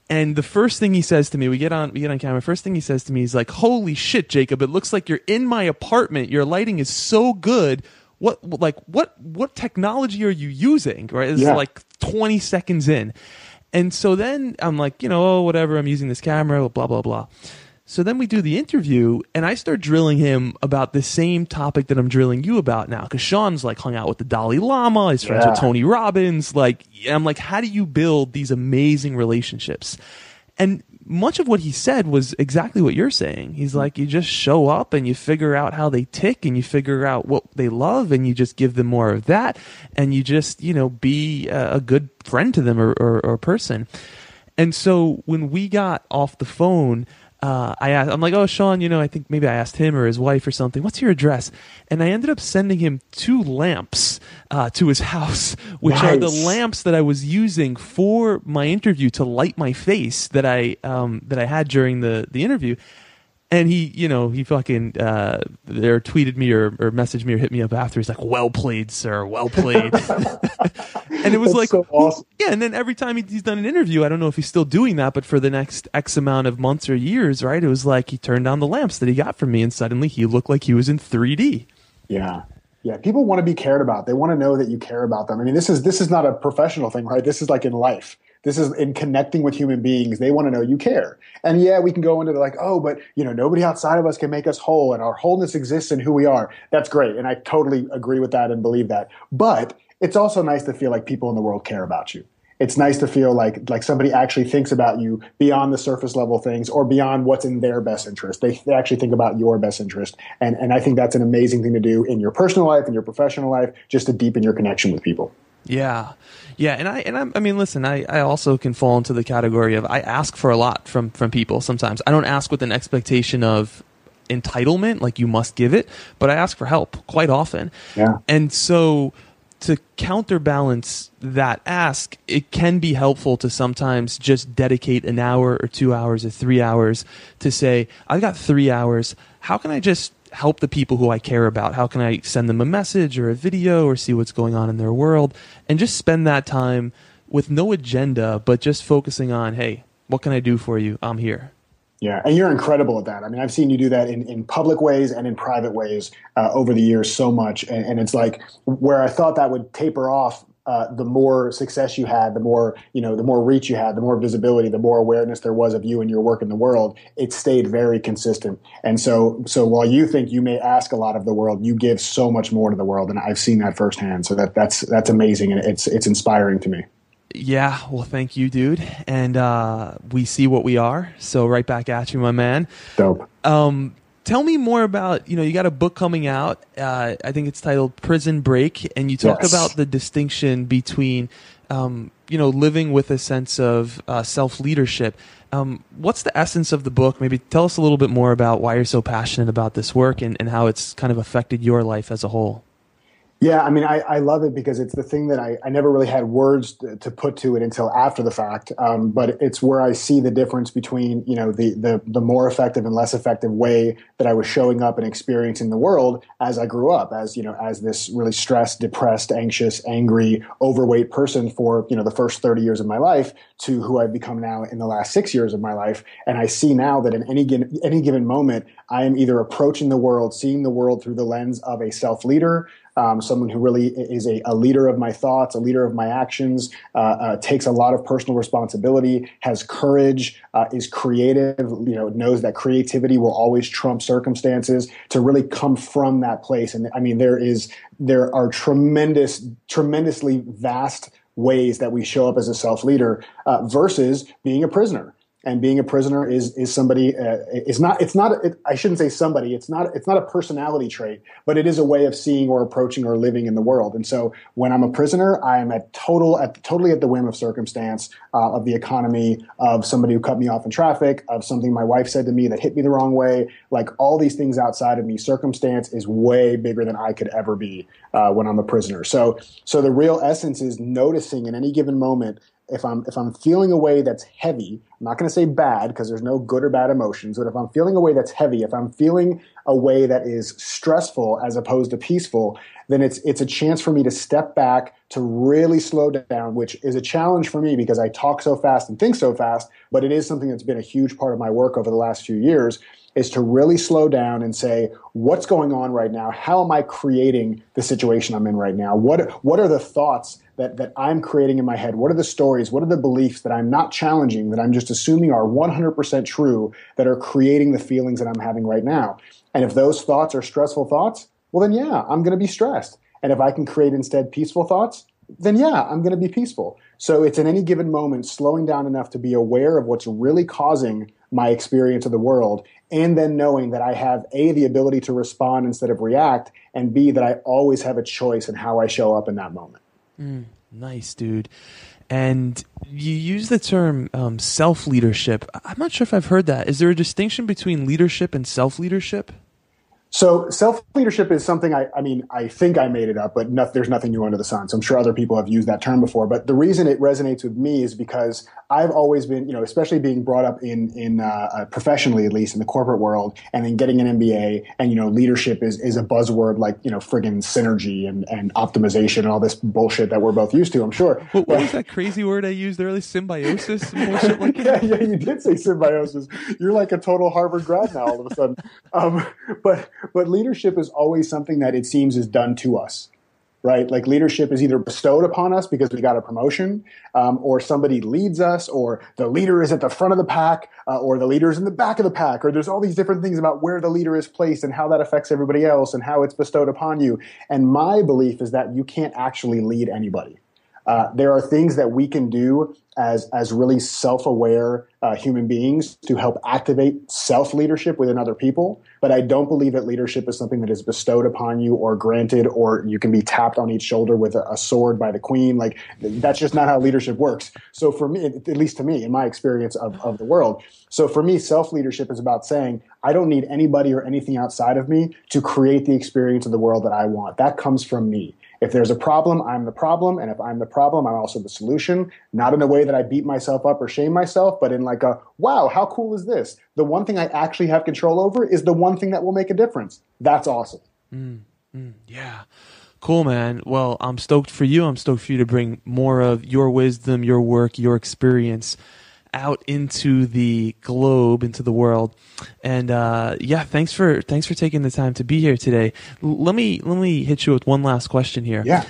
And the first thing he says to me, we get on we get on camera. First thing he says to me is like, "Holy shit, Jacob! It looks like you're in my apartment. Your lighting is so good. What like what what technology are you using?" Right? It's yeah. like 20 seconds in, and so then I'm like, you know, oh, whatever. I'm using this camera. Blah blah blah. So then we do the interview, and I start drilling him about the same topic that I'm drilling you about now. Because Shawn's like hung out with the Dalai Lama, he's friends Yeah. with Tony Robbins. Like, I'm like, how do you build these amazing relationships? And much of what he said was exactly what you're saying. He's like, you just show up and you figure out how they tick and you figure out what they love and you just give them more of that and you just, you know, be a a good friend to them or, or, or person. And so when we got off the phone, uh, I asked, I'm like, oh, Shawn, you know, I think maybe I asked him or his wife or something, what's your address? And I ended up sending him two lamps uh, to his *laughs* house, which are the lamps that I was using for my interview to light my face that I um, that I had during the the interview. And he, you know, he fucking uh, or tweeted me or, or messaged me or hit me up after. He's like, "Well played, sir. Well played." *laughs* and it was That's like, so awesome. yeah. And then every time he's done an interview, I don't know if he's still doing that, but for the next X amount of months or years, right? It was like he turned on the lamps that he got from me, and suddenly he looked like he was in 3D. Yeah. Yeah. People want to be cared about. They want to know that you care about them. I mean, this is this is not a professional thing, right? This is like in life. This is in connecting with human beings. They want to know you care. And yeah, we can go into the like, oh, but you know, nobody outside of us can make us whole, and our wholeness exists in who we are. That's great, and I totally agree with that and believe that. But it's also nice to feel like people in the world care about you. It's nice to feel like like somebody actually thinks about you beyond the surface level things or beyond what's in their best interest. They, they actually think about your best interest, and and I think that's an amazing thing to do in your personal life and your professional life, just to deepen your connection with people. Yeah, yeah, and I and I, I mean, listen, I, I also can fall into the category of I ask for a lot from from people. Sometimes I don't ask with an expectation of entitlement, like you must give it, but I ask for help quite often. Yeah. and so to counterbalance that ask, it can be helpful to sometimes just dedicate an hour or two hours or three hours to say, I've got three hours. How can I just help the people who I care about? How can I send them a message or a video or see what's going on in their world? And just spend that time with no agenda, but just focusing on, hey, what can I do for you? I'm here. Yeah, and you're incredible at that. I mean, I've seen you do that in, in public ways and in private ways uh, over the years so much. And, and it's like where I thought that would taper off. Uh, the more success you had, the more you know, the more reach you had, the more visibility, the more awareness there was of you and your work in the world. It stayed very consistent, and so so while you think you may ask a lot of the world, you give so much more to the world, and I've seen that firsthand. So that that's that's amazing, and it's it's inspiring to me. Yeah, well, thank you, dude. And uh, we see what we are. So, right back at you, my man. Dope. Um, tell me more about you know you got a book coming out. Uh, I think it's titled Prison Break, and you talk Yes. about the distinction between um, you know living with a sense of uh, self leadership. Um, what's the essence of the book? Maybe tell us a little bit more about why you're so passionate about this work and, and how it's kind of affected your life as a whole. Yeah, I mean, I, I love it because it's the thing that I, I never really had words to, to put to it until after the fact. Um, but it's where I see the difference between, you know, the, the, the more effective and less effective way that I was showing up and experiencing the world as I grew up, as, you know, as this really stressed, depressed, anxious, angry, overweight person for, you know, the first 30 years of my life to who I've become now in the last six years of my life. And I see now that in any any given moment, I am either approaching the world, seeing the world through the lens of a self leader, um, someone who really is a, a leader of my thoughts, a leader of my actions, uh, uh, takes a lot of personal responsibility, has courage, uh, is creative, you know, knows that creativity will always trump circumstances to really come from that place. And I mean, there is, there are tremendous, tremendously vast ways that we show up as a self leader uh, versus being a prisoner and being a prisoner is is somebody uh, is not it's not it, I shouldn't say somebody it's not it's not a personality trait but it is a way of seeing or approaching or living in the world. And so when I'm a prisoner I am at total at totally at the whim of circumstance uh, of the economy of somebody who cut me off in traffic of something my wife said to me that hit me the wrong way. Like all these things outside of me circumstance is way bigger than I could ever be uh, when I'm a prisoner. So so the real essence is noticing in any given moment if I'm if I'm feeling a way that's heavy, I'm not going to say bad because there's no good or bad emotions, but if I'm feeling a way that's heavy, if I'm feeling a way that is stressful as opposed to peaceful, then it's it's a chance for me to step back to really slow down, which is a challenge for me because I talk so fast and think so fast, but it is something that's been a huge part of my work over the last few years is to really slow down and say what's going on right now? How am i creating the situation i'm in right now? What what are the thoughts that, that I'm creating in my head? What are the stories? What are the beliefs that I'm not challenging, that I'm just assuming are 100% true, that are creating the feelings that I'm having right now? And if those thoughts are stressful thoughts, well, then yeah, I'm going to be stressed. And if I can create instead peaceful thoughts, then yeah, I'm going to be peaceful. So it's in any given moment slowing down enough to be aware of what's really causing my experience of the world and then knowing that I have A, the ability to respond instead of react, and B, that I always have a choice in how I show up in that moment. Mm, nice, dude. And you use the term um, self leadership. I'm not sure if I've heard that. Is there a distinction between leadership and self leadership? So self leadership is something I, I mean, I think I made it up, but no, there's nothing new under the sun. So I'm sure other people have used that term before. But the reason it resonates with me is because I've always been, you know, especially being brought up in in uh, uh, professionally at least in the corporate world, and then getting an MBA, and you know, leadership is is a buzzword like you know, friggin' synergy and and optimization and all this bullshit that we're both used to. I'm sure. What, what was that crazy word I used earlier? Symbiosis *laughs* bullshit like yeah, yeah, you did say symbiosis. You're like a total Harvard grad now all of a sudden. Um, but but leadership is always something that it seems is done to us right? Like leadership is either bestowed upon us because we got a promotion, um, or somebody leads us, or the leader is at the front of the pack, uh, or the leader is in the back of the pack, or there's all these different things about where the leader is placed and how that affects everybody else and how it's bestowed upon you. And my belief is that you can't actually lead anybody. Uh, there are things that we can do as as really self-aware uh, human beings to help activate self-leadership within other people. But I don't believe that leadership is something that is bestowed upon you or granted, or you can be tapped on each shoulder with a, a sword by the queen. Like that's just not how leadership works. So for me, at least to me, in my experience of, of the world, so for me, self-leadership is about saying I don't need anybody or anything outside of me to create the experience of the world that I want. That comes from me. If there's a problem, I'm the problem. And if I'm the problem, I'm also the solution. Not in a way that I beat myself up or shame myself, but in like a, wow, how cool is this? The one thing I actually have control over is the one thing that will make a difference. That's awesome. Mm, mm, yeah. Cool, man. Well, I'm stoked for you. I'm stoked for you to bring more of your wisdom, your work, your experience out into the globe, into the world. And uh, yeah, thanks for thanks for taking the time to be here today. L- let me let me hit you with one last question here. Yeah.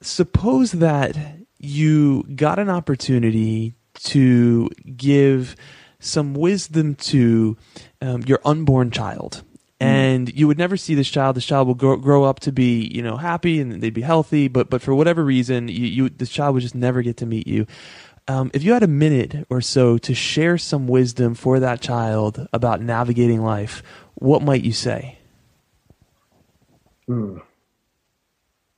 Suppose that you got an opportunity to give some wisdom to um, your unborn child mm. and you would never see this child. This child will grow, grow, up to be, you know, happy and they'd be healthy, but but for whatever reason, you, you this child would just never get to meet you. Um, if you had a minute or so to share some wisdom for that child about navigating life, what might you say? Hmm.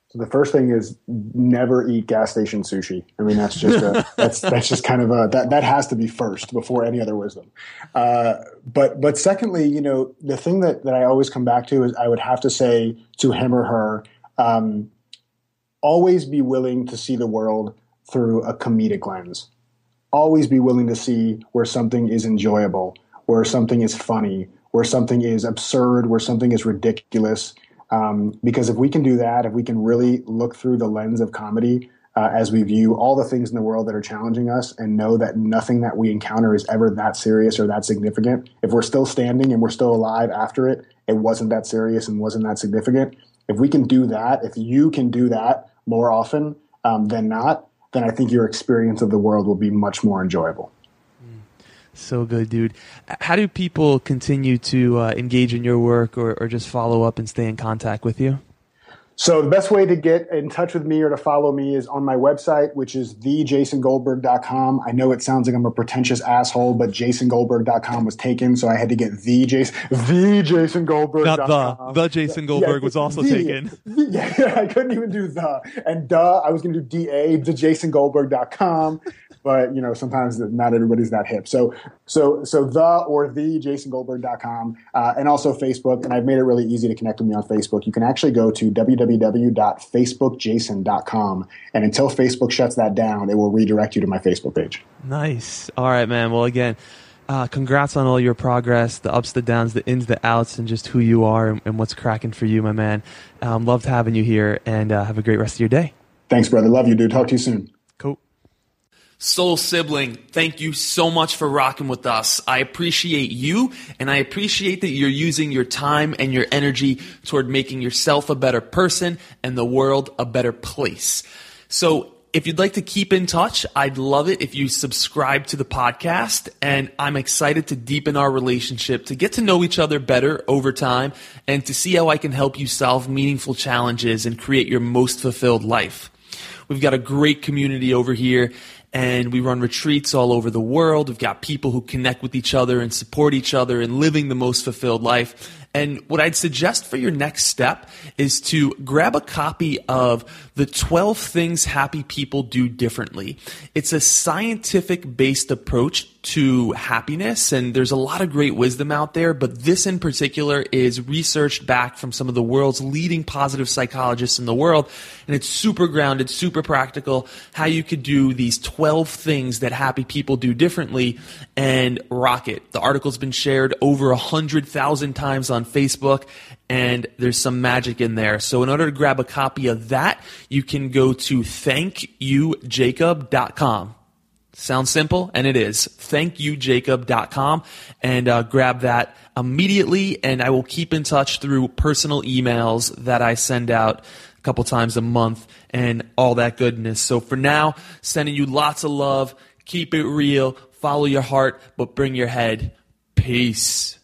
So the first thing is never eat gas station sushi. I mean, that's just a, *laughs* that's that's just kind of a that that has to be first before any other wisdom. Uh, but but secondly, you know, the thing that that I always come back to is I would have to say to him or her, um, always be willing to see the world through a comedic lens. Always be willing to see where something is enjoyable, where something is funny, where something is absurd, where something is ridiculous. Um, because if we can do that, if we can really look through the lens of comedy uh, as we view all the things in the world that are challenging us and know that nothing that we encounter is ever that serious or that significant, if we're still standing and we're still alive after it, it wasn't that serious and wasn't that significant. If we can do that, if you can do that more often um, than not, then I think your experience of the world will be much more enjoyable. So good, dude. How do people continue to uh, engage in your work or, or just follow up and stay in contact with you? So the best way to get in touch with me or to follow me is on my website, which is thejasongoldberg.com. I know it sounds like I'm a pretentious asshole, but jasongoldberg.com was taken, so I had to get the Jason, the jasongoldberg.com. Not the, the Jason Goldberg yeah, was also the, taken. The, yeah, *laughs* I couldn't even do the. And duh, I was going to do da, the jasongoldberg.com but you know sometimes not everybody's that hip. So so so the or the jasongoldberg.com uh, and also Facebook. And I've made it really easy to connect with me on Facebook. You can actually go to www.facebookjason.com, and until Facebook shuts that down, it will redirect you to my Facebook page. Nice. All right, man. Well, again. Uh, congrats on all your progress, the ups, the downs, the ins, the outs, and just who you are and, and what's cracking for you, my man. Um, loved having you here, and uh, have a great rest of your day. Thanks, brother. Love you, dude. Talk to you soon. Soul sibling, thank you so much for rocking with us. I appreciate you and I appreciate that you're using your time and your energy toward making yourself a better person and the world a better place. So if you'd like to keep in touch, I'd love it if you subscribe to the podcast. And I'm excited to deepen our relationship, to get to know each other better over time, and to see how I can help you solve meaningful challenges and create your most fulfilled life. We've got a great community over here and we run retreats all over the world. We've got people who connect with each other and support each other and living the most fulfilled life. And what I'd suggest for your next step is to grab a copy of The 12 Things Happy People Do Differently. It's a scientific based approach to happiness, and there's a lot of great wisdom out there, but this in particular is researched back from some of the world's leading positive psychologists in the world, and it's super grounded, super practical, how you could do these 12 things that happy people do differently and rock it. The article's been shared over 100,000 times on Facebook, and there's some magic in there. So, in order to grab a copy of that, you can go to thankyoujacob.com. Sounds simple, and it is. Thankyoujacob.com and uh, grab that immediately, and I will keep in touch through personal emails that I send out a couple times a month and all that goodness. So, for now, sending you lots of love. Keep it real. Follow your heart, but bring your head. Peace.